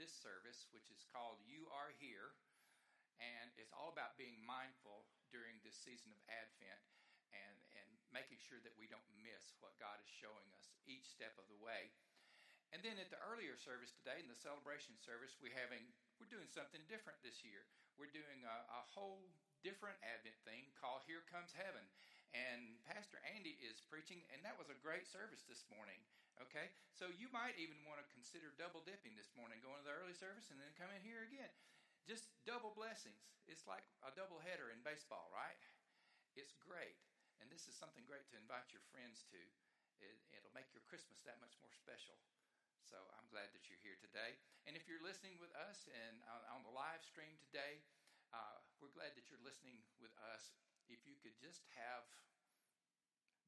this service, which is called You Are Here. And it's all about being mindful during this season of Advent and, and making sure that we don't miss what God is showing us each step of the way. And then at the earlier service today, in the celebration service, we're having we're doing something different this year. We're doing a, a whole different Advent thing called Here Comes Heaven. And Pastor Andy is preaching, and that was a great service this morning. Okay? So you might even want to consider double dipping this morning, going to the early service and then come in here again. Just double blessings. It's like a double header in baseball, right? It's great. And this is something great to invite your friends to. It, it'll make your Christmas that much more special. So I'm glad that you're here today. And if you're listening with us and on, on the live stream today, uh, we're glad that you're listening with us. If you could just have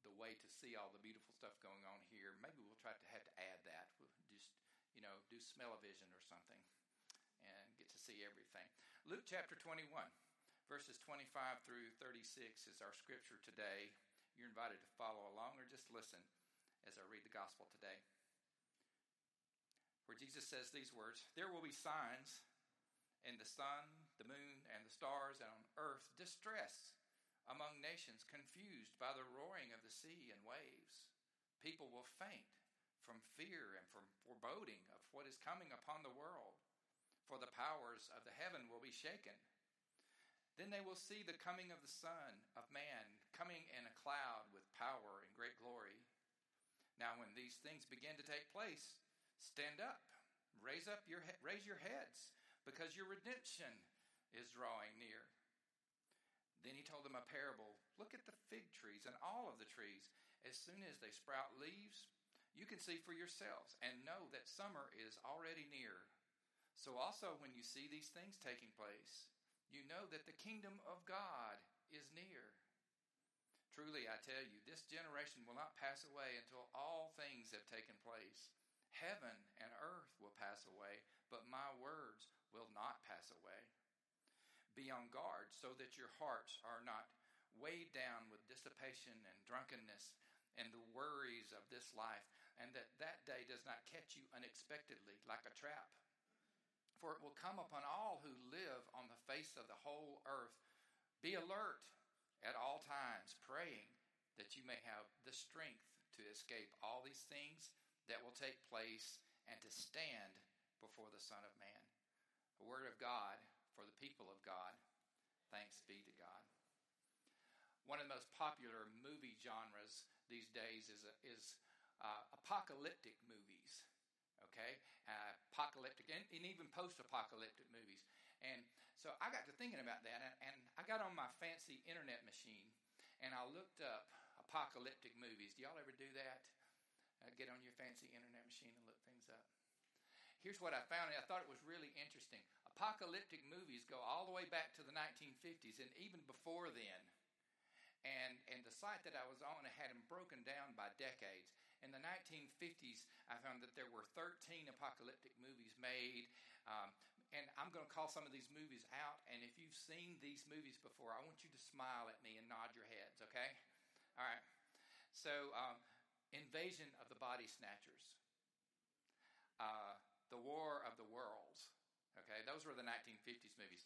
the way to see all the beautiful stuff going on here, maybe we'll try to have to add that. We'll just, you know, do smell-o-vision or something and get to see everything. Luke chapter 21, verses 25 through 36 is our scripture today. You're invited to follow along or just listen as I read the gospel today. Where Jesus says these words There will be signs in the sun, the moon, and the stars, and on earth distress among nations, confused by the roaring of the sea and waves. People will faint from fear and from foreboding of what is coming upon the world, for the powers of the heaven will be shaken. Then they will see the coming of the Son of Man coming in a cloud with power and great glory. Now, when these things begin to take place, stand up, raise up your raise your heads because your redemption is drawing near. Then he told them a parable. Look at the fig trees and all of the trees. As soon as they sprout leaves, you can see for yourselves and know that summer is already near. So, also, when you see these things taking place, you know that the kingdom of God is near. Truly, I tell you, this generation will not pass away until all things have taken place. Heaven and earth will pass away, but my words will not pass away. Be on guard so that your hearts are not weighed down with dissipation and drunkenness and the worries of this life, and that that day does not catch you unexpectedly like a trap. For it will come upon all who live on the face of the whole earth. Be alert at all times, praying that you may have the strength to escape all these things that will take place and to stand before the Son of Man. The word of God for the people of God. Thanks be to God. One of the most popular movie genres these days is, is uh, apocalyptic movies. Okay, uh, apocalyptic and, and even post-apocalyptic movies, and so I got to thinking about that, and, and I got on my fancy internet machine, and I looked up apocalyptic movies. Do y'all ever do that? uh, get on your fancy internet machine and look things up. Here's what I found. I thought it was really interesting. Apocalyptic movies go all the way back to the 1950s and even before then. And, and the site that I was on had them broken down by decades. In the 1950s, I found that there were 13 apocalyptic movies made. Um, and I'm going to call some of these movies out. And if you've seen these movies before, I want you to smile at me and nod your heads, okay? All right. So, um, Invasion of the Body Snatchers, uh, The War of the Worlds. Okay, those were the 1950s movies.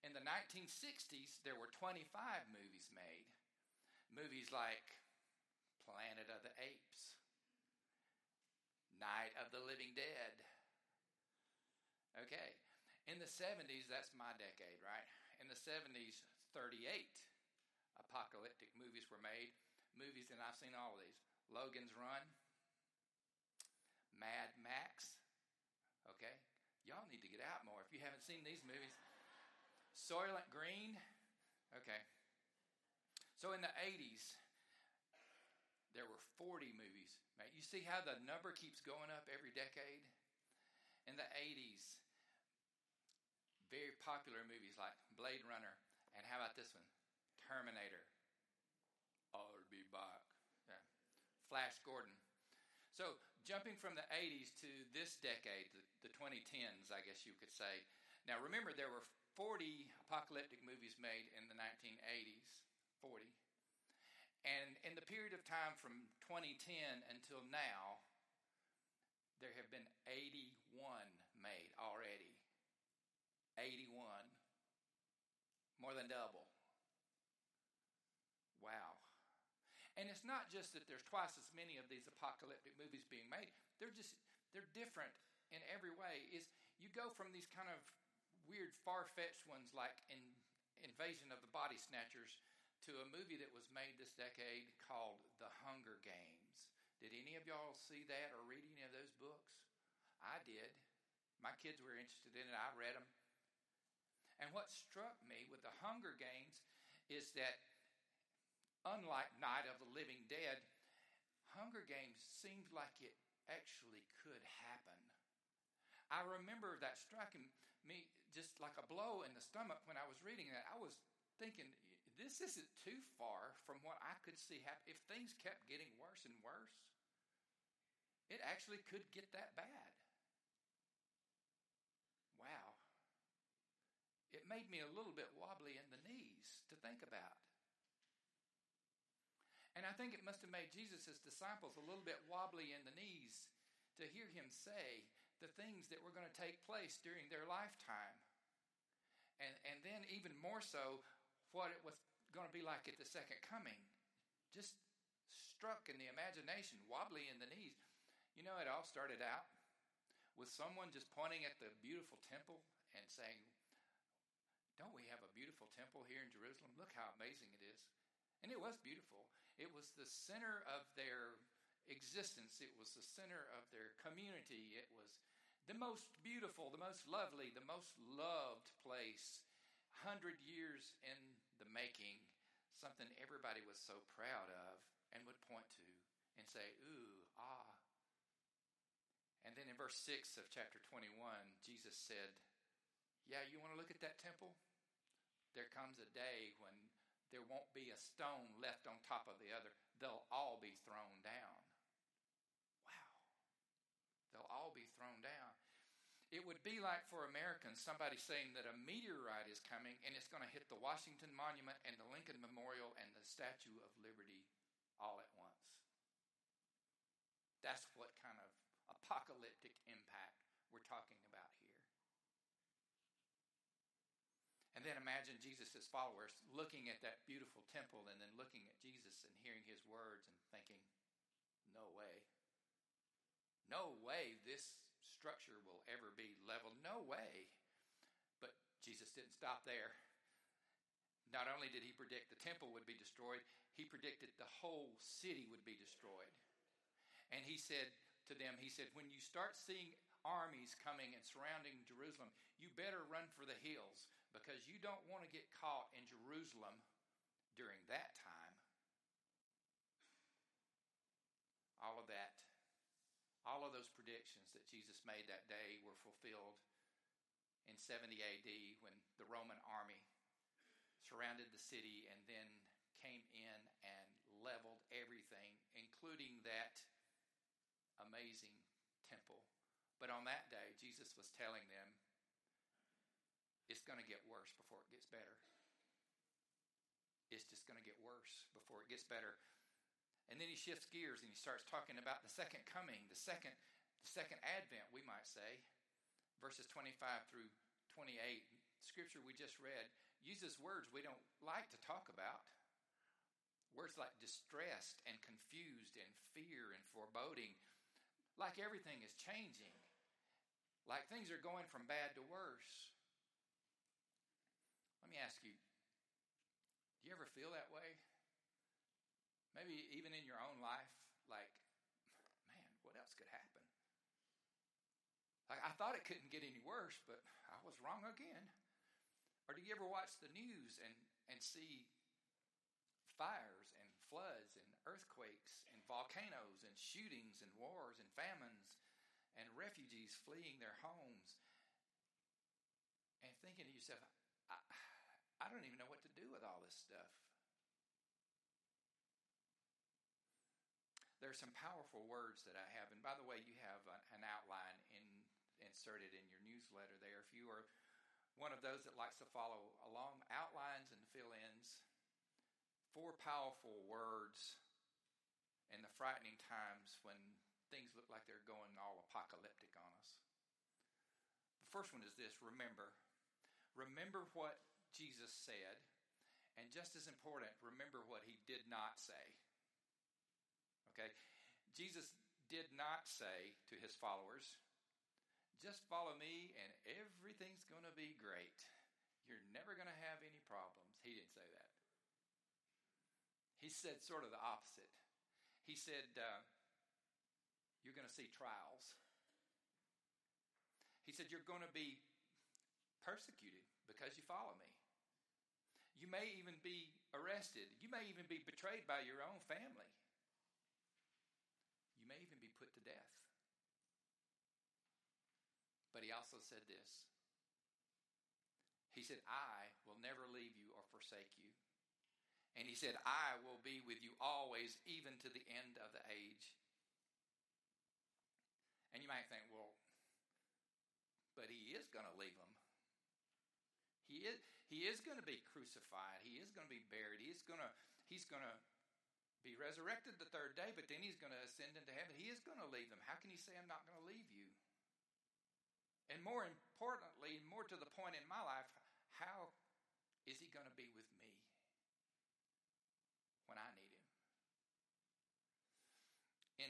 In the 1960s, there were 25 movies made. Movies like Planet of the Apes, Night of the Living Dead. Okay, in the 70s, that's my decade, right? In the 70s, 38 apocalyptic movies were made. Movies, and I've seen all of these Logan's Run, Mad Max. Okay? Y'all need to get out more if you haven't seen these movies. Soylent Green. Okay. So in the 80s, there were 40 movies. You see how the number keeps going up every decade? In the 80s, very popular movies like Blade Runner, and how about this one? Terminator. I'll be back. Yeah. Flash Gordon. So, jumping from the 80s to this decade, the, the 2010s, I guess you could say. Now, remember, there were 40 apocalyptic movies made in the 1980s, 40. And in the period of time from 2010 until now, there have been 81 made already. 81. More than double. And it's not just that there's twice as many of these apocalyptic movies being made. They're just they're different in every way. Is you go from these kind of weird far-fetched ones like in Invasion of the Body Snatchers to a movie that was made this decade called The Hunger Games. Did any of y'all see that or read any of those books? I did. My kids were interested in it. I read them. And what struck me with The Hunger Games is that unlike Night of the Living Dead, Hunger Games seemed like it actually could happen. I remember that striking me just like a blow in the stomach when I was reading that. I was thinking, this isn't too far from what I could see happen. If things kept getting worse and worse, it actually could get that bad. Wow. It made me a little bit wobbly in the knees to think about. And I think it must have made Jesus' disciples a little bit wobbly in the knees to hear him say the things that were going to take place during their lifetime. And, and then, even more so, what it was going to be like at the second coming. Just struck in the imagination, wobbly in the knees. You know, it all started out with someone just pointing at the beautiful temple and saying, Don't we have a beautiful temple here in Jerusalem? Look how amazing it is. And it was beautiful. Was the center of their existence, it was the center of their community. It was the most beautiful, the most lovely, the most loved place. Hundred years in the making, something everybody was so proud of and would point to and say, ooh, ah. And then in verse 6 of chapter 21, Jesus said, Yeah, you want to look at that temple? There comes a day when there won't be a stone left on top of the other. They'll all be thrown down. Wow. They'll all be thrown down. It would be like for Americans somebody saying that a meteorite is coming and it's going to hit the Washington Monument and the Lincoln Memorial and the Statue of Liberty all at once. That's what kind of apocalyptic impact we're talking about here. And then imagine Jesus' followers looking at that beautiful temple and then looking at Jesus and hearing his words and thinking, no way. No way this structure will ever be leveled. No way. But Jesus didn't stop there. Not only did he predict the temple would be destroyed, he predicted the whole city would be destroyed. And he said to them, He said, When you start seeing armies coming and surrounding Jerusalem, you better run for the hills because you don't want to get caught in Jerusalem during that time. All of that, all of those predictions that Jesus made that day were fulfilled in 70 AD when the Roman army surrounded the city and then came in and leveled everything, including that amazing temple. But on that day, Jesus was telling them, it's going to get worse before it gets better. It's just going to get worse before it gets better. And then he shifts gears and he starts talking about the second coming, the second, the second advent, we might say. Verses 25 through 28, scripture we just read uses words we don't like to talk about. Words like distressed and confused and fear and foreboding, like everything is changing, like things are going from bad to worse. Me ask you do you ever feel that way? Maybe even in your own life, like, man, what else could happen? Like, I thought it couldn't get any worse, but I was wrong again. Or do you ever watch the news and, and see fires and floods and earthquakes and volcanoes and shootings and wars and famines and refugees fleeing their homes and thinking to yourself, I don't even know what to do with all this stuff. There are some powerful words that I have, and by the way, you have an outline in, inserted in your newsletter there. If you are one of those that likes to follow along outlines and fill ins, four powerful words in the frightening times when things look like they're going all apocalyptic on us. The first one is this remember. Remember what Jesus said. And just as important, remember what he did not say. Okay? Jesus did not say to his followers, just follow me and everything's going to be great. You're never going to have any problems. He didn't say that. He said sort of the opposite. He said, uh, You're going to see trials. He said, You're going to be persecuted because you follow me. You may even be arrested. You may even be betrayed by your own family. You may even be put to death. But he also said this He said, I will never leave you or forsake you. And he said, I will be with you always, even to the end of the age. And you might think, well, but he is going to leave them. He is, he is going to be crucified. He is going to be buried. He is going to, he's going to be resurrected the third day, but then he's going to ascend into heaven. He is going to leave them. How can he say, I'm not going to leave you? And more importantly, more to the point in my life, how is he going to be with me? when I need him.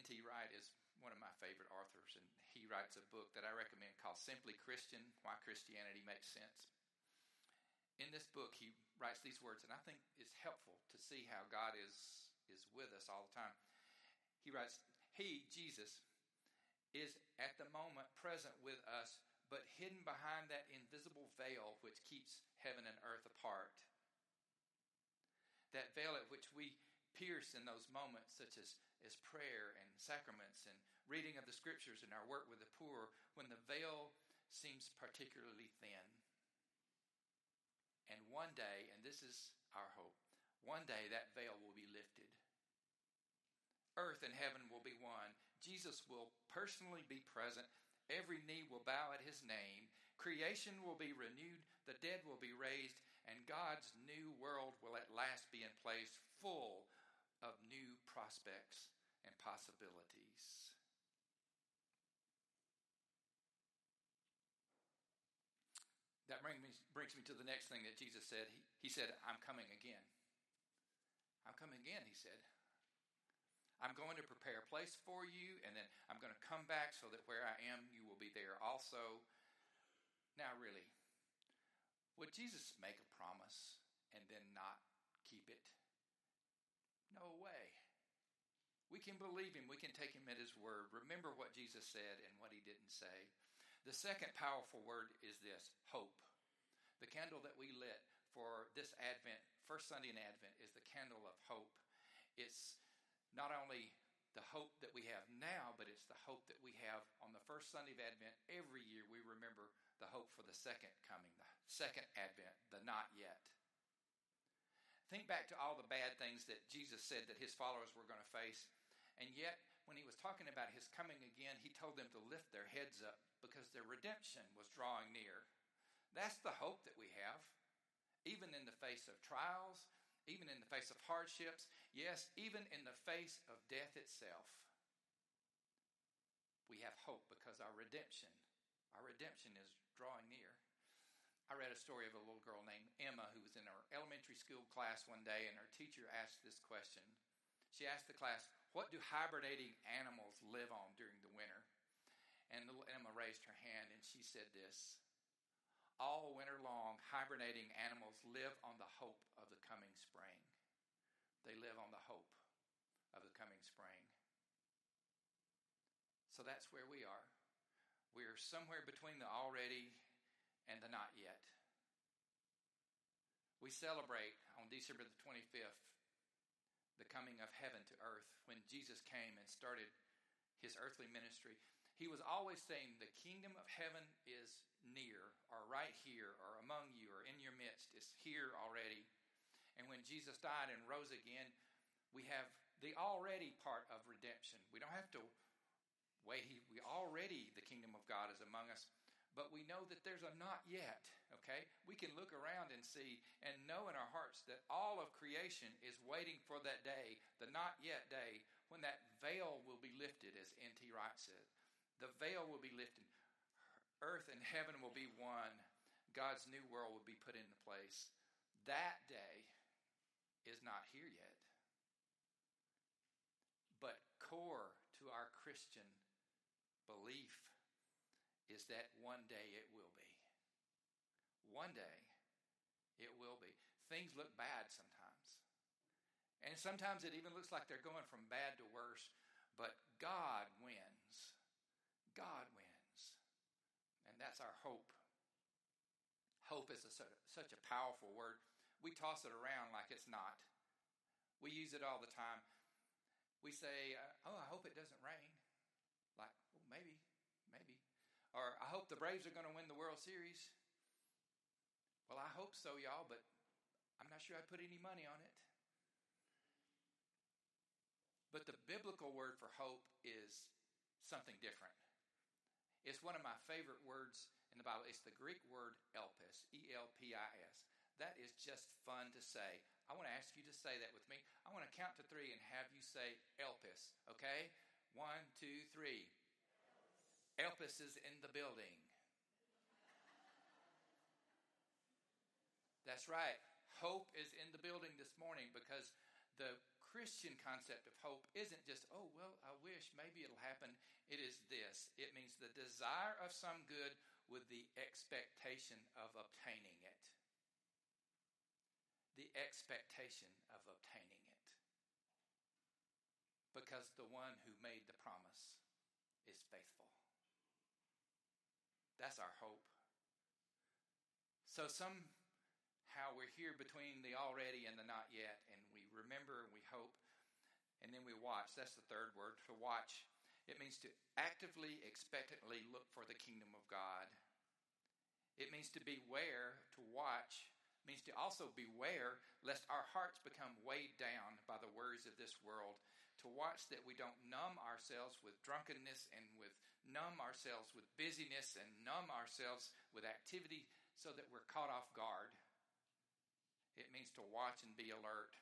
N.T. Wright is one of my favorite authors, and he writes a book that I recommend called Simply Christian Why Christianity Makes Sense. In this book, he writes these words, and I think it's helpful to see how God is, is with us all the time. He writes, He, Jesus, is at the moment present with us, but hidden behind that invisible veil which keeps heaven and earth apart that veil at which we pierce in those moments, such as, as prayer and sacraments and reading of the scriptures and our work with the poor, when the veil seems particularly thin. And one day, and this is our hope, one day that veil will be lifted. Earth and heaven will be one. Jesus will personally be present. Every knee will bow at his name. Creation will be renewed. The dead will be raised and God's new world will at last be in place, full of new prospects and possibilities. That brings me, to the next thing that Jesus said. He, he said, I'm coming again. I'm coming again, he said. I'm going to prepare a place for you, and then I'm going to come back so that where I am, you will be there also. Now, really, would Jesus make a promise and then not keep it? No way. We can believe him. We can take him at his word. Remember what Jesus said and what he didn't say. The second powerful word is this hope. The candle that we lit for this Advent, first Sunday in Advent, is the candle of hope. It's not only the hope that we have now, but it's the hope that we have on the first Sunday of Advent. Every year we remember the hope for the second coming, the second advent, the not yet. Think back to all the bad things that Jesus said that his followers were going to face. And yet, when he was talking about his coming again, he told them to lift their heads up because their redemption was drawing near. That's the hope that we have, even in the face of trials, even in the face of hardships, yes, even in the face of death itself. We have hope because our redemption, our redemption is drawing near. I read a story of a little girl named Emma who was in her elementary school class one day, and her teacher asked this question. She asked the class, What do hibernating animals live on during the winter? And little Emma raised her hand and she said this All winter long, hibernating animals live on the hope of the coming spring. They live on the hope of the coming spring. So that's where we are. We are somewhere between the already and the not yet. We celebrate on December the 25th the coming of heaven to earth when Jesus came and started his earthly ministry. He was always saying, The kingdom of heaven is near, or right here, or among you, or in your midst. It's here already. And when Jesus died and rose again, we have the already part of redemption. We don't have to wait. We already, the kingdom of God is among us but we know that there's a not yet, okay? We can look around and see and know in our hearts that all of creation is waiting for that day, the not yet day, when that veil will be lifted, as N.T. Wright said. The veil will be lifted. Earth and heaven will be one. God's new world will be put into place. That day is not here yet. But core to our Christian belief is that one day it will be. One day it will be. Things look bad sometimes. And sometimes it even looks like they're going from bad to worse, but God wins. God wins. And that's our hope. Hope is a, such a powerful word. We toss it around like it's not. We use it all the time. We say, uh, Oh, I hope it doesn't rain. Like, well, maybe, maybe. Or I hope the Braves are going to win the World Series. Well, I hope so, y'all, but I'm not sure I'd put any money on it. But the biblical word for hope is something different. It's one of my favorite words in the Bible. It's the Greek word elpis, E L P I S. That is just fun to say. I want to ask you to say that with me. I want to count to three and have you say Elpis, okay? One, two, three. Elpis is in the building. That's right. Hope is in the building this morning because the Christian concept of hope isn't just, oh, well, I wish maybe it'll happen. It is this it means the desire of some good with the expectation of obtaining it the expectation of obtaining it. Because the one who made the promise is faithful. That's our hope. So somehow we're here between the already and the not yet, and we remember and we hope, and then we watch. That's the third word to watch. It means to actively, expectantly look for the kingdom of God. It means to beware, to watch, means to also beware lest our hearts become weighed down by the worries of this world, to watch that we don't numb ourselves with drunkenness and with numb ourselves with busyness and numb ourselves with activity so that we're caught off guard. It means to watch and be alert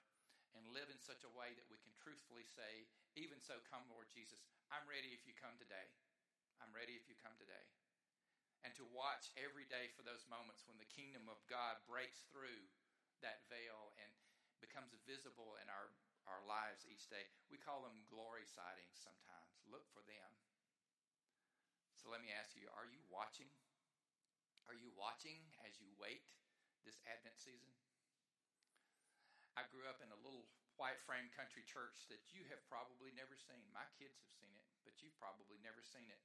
and live in such a way that we can truthfully say, Even so, come, Lord Jesus. I'm ready if you come today. I'm ready if you come today and to watch every day for those moments when the kingdom of God breaks through that veil and becomes visible in our, our lives each day. We call them glory sightings sometimes. Look for them. So let me ask you are you watching? Are you watching as you wait this Advent season? I grew up in a little white frame country church that you have probably never seen. My kids have seen it, but you've probably never seen it.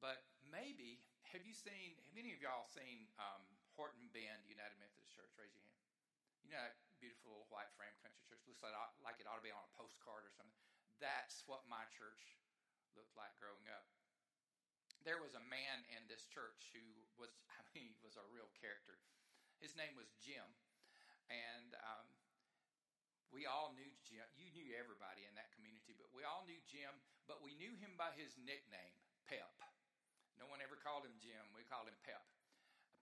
But maybe have you seen? Have any of y'all seen um, Horton Bend United Methodist Church? Raise your hand. You know that beautiful little white frame country church looks like like it ought to be on a postcard or something. That's what my church looked like growing up. There was a man in this church who was, I mean, he was a real character. His name was Jim, and um, we all knew Jim. You knew everybody in that community, but we all knew Jim. But we knew him by his nickname, Pep. No one ever called him Jim. We called him Pep.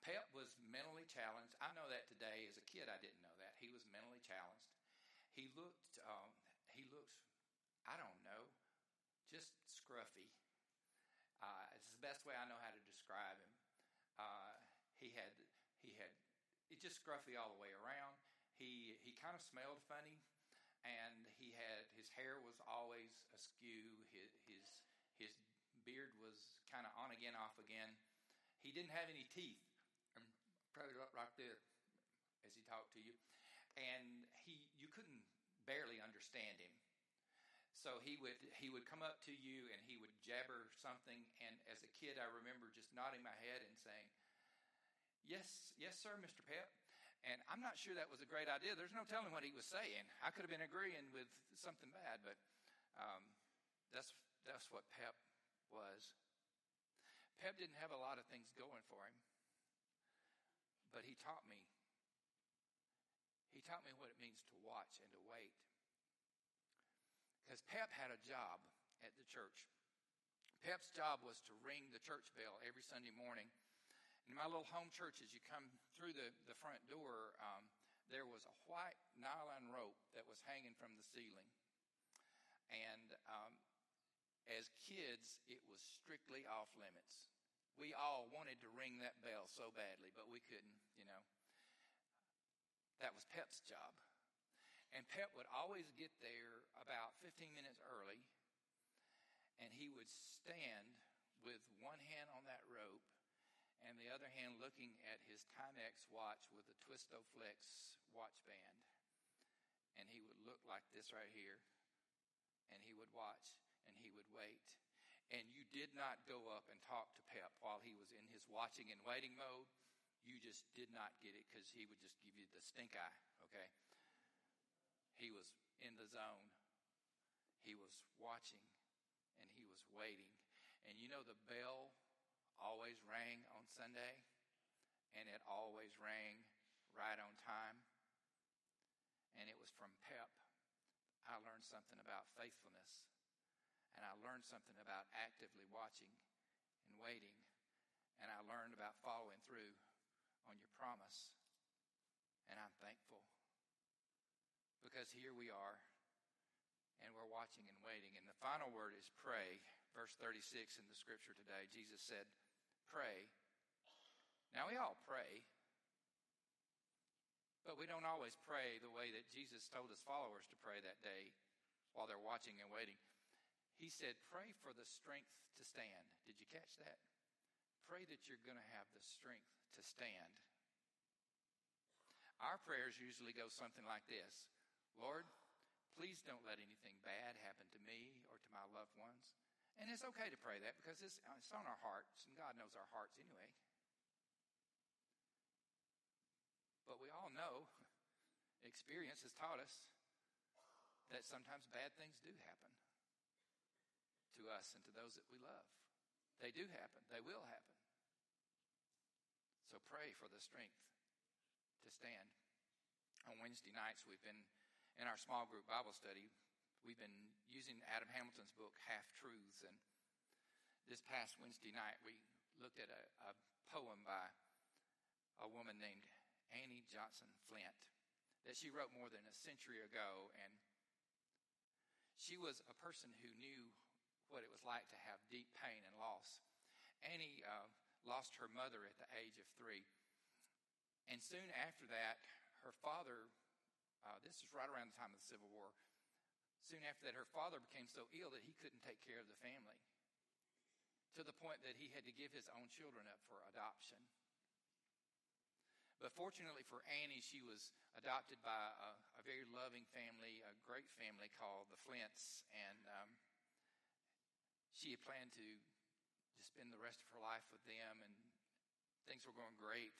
Pep was mentally challenged. I know that today. As a kid, I didn't know that. He was mentally challenged. He looked, um, he looks, I don't know, just scruffy. Uh, it's the best way I know how to describe him. Uh, he had, he had, it just scruffy all the way around. He, he kind of smelled funny, and he had his hair was always askew. His, his, his beard was kind of on again, off again. He didn't have any teeth. I'm probably right there as he talked to you, and he you couldn't barely understand him. So he would he would come up to you and he would jabber something, and as a kid, I remember just nodding my head and saying, "Yes, yes, sir, Mister Pep." And I'm not sure that was a great idea. There's no telling what he was saying. I could have been agreeing with something bad, but um, that's that's what Pep was. Pep didn't have a lot of things going for him, but he taught me. He taught me what it means to watch and to wait. Because Pep had a job at the church. Pep's job was to ring the church bell every Sunday morning. In my little home church, as you come through the, the front door, um, there was a white nylon rope that was hanging from the ceiling. And um, as kids, it was strictly off limits we all wanted to ring that bell so badly, but we couldn't, you know. That was Pep's job. And Pep would always get there about 15 minutes early, and he would stand with one hand on that rope and the other hand looking at his Timex watch with a Twisto Flex watch band. And he would look like this right here, and he would watch, and he would wait. And you did not go up and talk to Pep while he was in his watching and waiting mode. You just did not get it because he would just give you the stink eye, okay? He was in the zone. He was watching and he was waiting. And you know, the bell always rang on Sunday and it always rang right on time. And it was from Pep. I learned something about faithfulness. And I learned something about actively watching and waiting. And I learned about following through on your promise. And I'm thankful because here we are and we're watching and waiting. And the final word is pray. Verse 36 in the scripture today, Jesus said, Pray. Now, we all pray, but we don't always pray the way that Jesus told his followers to pray that day while they're watching and waiting. He said, Pray for the strength to stand. Did you catch that? Pray that you're going to have the strength to stand. Our prayers usually go something like this Lord, please don't let anything bad happen to me or to my loved ones. And it's okay to pray that because it's, it's on our hearts, and God knows our hearts anyway. But we all know, experience has taught us that sometimes bad things do happen to us and to those that we love. They do happen, they will happen. So pray for the strength to stand. On Wednesday nights, we've been in our small group Bible study, we've been using Adam Hamilton's book, Half Truths. And this past Wednesday night, we looked at a, a poem by a woman named Annie Johnson Flint that she wrote more than a century ago. And she was a person who knew what it was like to have deep pain and loss. Annie uh, lost her mother at the age of three. And soon after that, her father uh, this is right around the time of the Civil War. Soon after that, her father became so ill that he couldn't take care of the family to the point that he had to give his own children up for adoption. But fortunately for Annie, she was adopted by a, a very loving family, a great family called the Flints, and um, she had planned to just spend the rest of her life with them, and things were going great.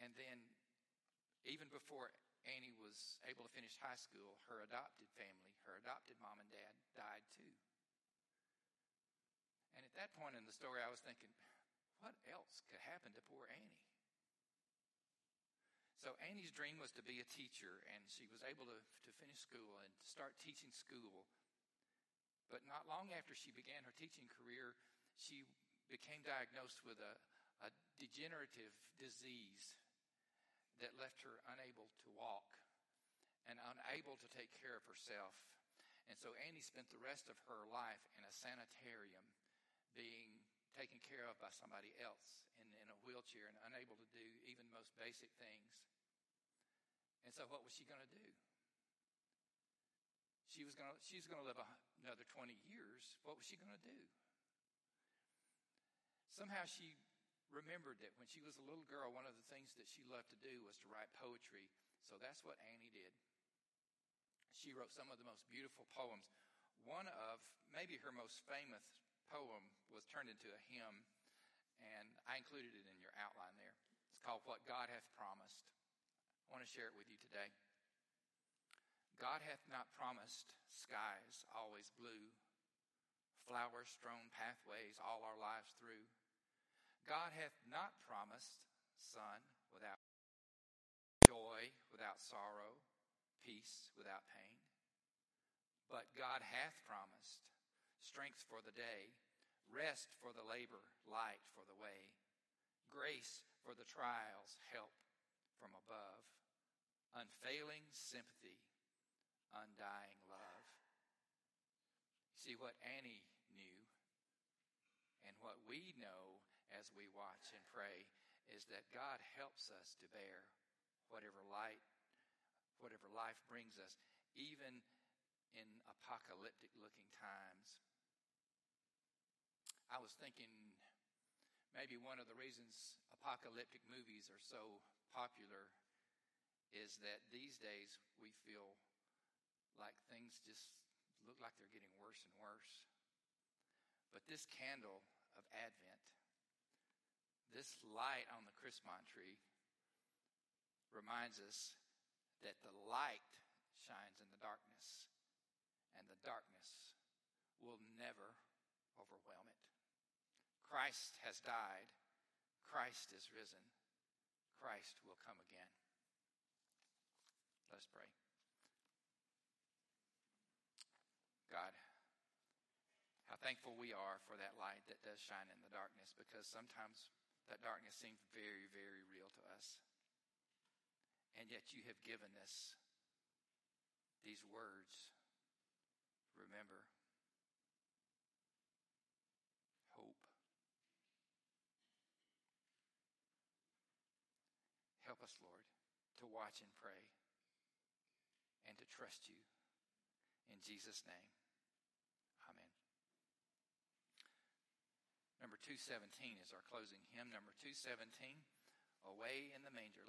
And then even before Annie was able to finish high school, her adopted family, her adopted mom and dad, died too. And at that point in the story, I was thinking, what else could happen to poor Annie? So Annie's dream was to be a teacher, and she was able to, to finish school and start teaching school. But not long after she began her teaching career, she became diagnosed with a, a degenerative disease that left her unable to walk and unable to take care of herself. And so Annie spent the rest of her life in a sanitarium being taken care of by somebody else in, in a wheelchair and unable to do even most basic things. And so what was she going to do? She was going to, she's going to live another 20 years. What was she going to do? Somehow she remembered that when she was a little girl, one of the things that she loved to do was to write poetry. So that's what Annie did. She wrote some of the most beautiful poems. One of maybe her most famous poem was turned into a hymn, and I included it in your outline there. It's called What God Hath Promised. I want to share it with you today. God hath not promised skies always blue, flower strewn pathways all our lives through God hath not promised Sun, without joy, without sorrow, peace without pain. But God hath promised strength for the day, rest for the labor, light for the way, grace for the trials, help from above, unfailing sympathy, undying love. See what Annie knew and what we know as we watch and pray is that God helps us to bear whatever light, whatever life brings us, even in apocalyptic looking times. I was thinking maybe one of the reasons apocalyptic movies are so popular is that these days we feel like things just look like they're getting worse and worse. But this candle of Advent, this light on the Christmas tree, reminds us that the light shines in the darkness, and the darkness will never overwhelm it. Christ has died, Christ is risen, Christ will come again. Let us pray. God, how thankful we are for that light that does shine in the darkness because sometimes that darkness seems very, very real to us. And yet you have given us these words. Remember, hope. Help us, Lord, to watch and pray and to trust you. In Jesus' name. Number 217 is our closing hymn. Number 217, Away in the Manger.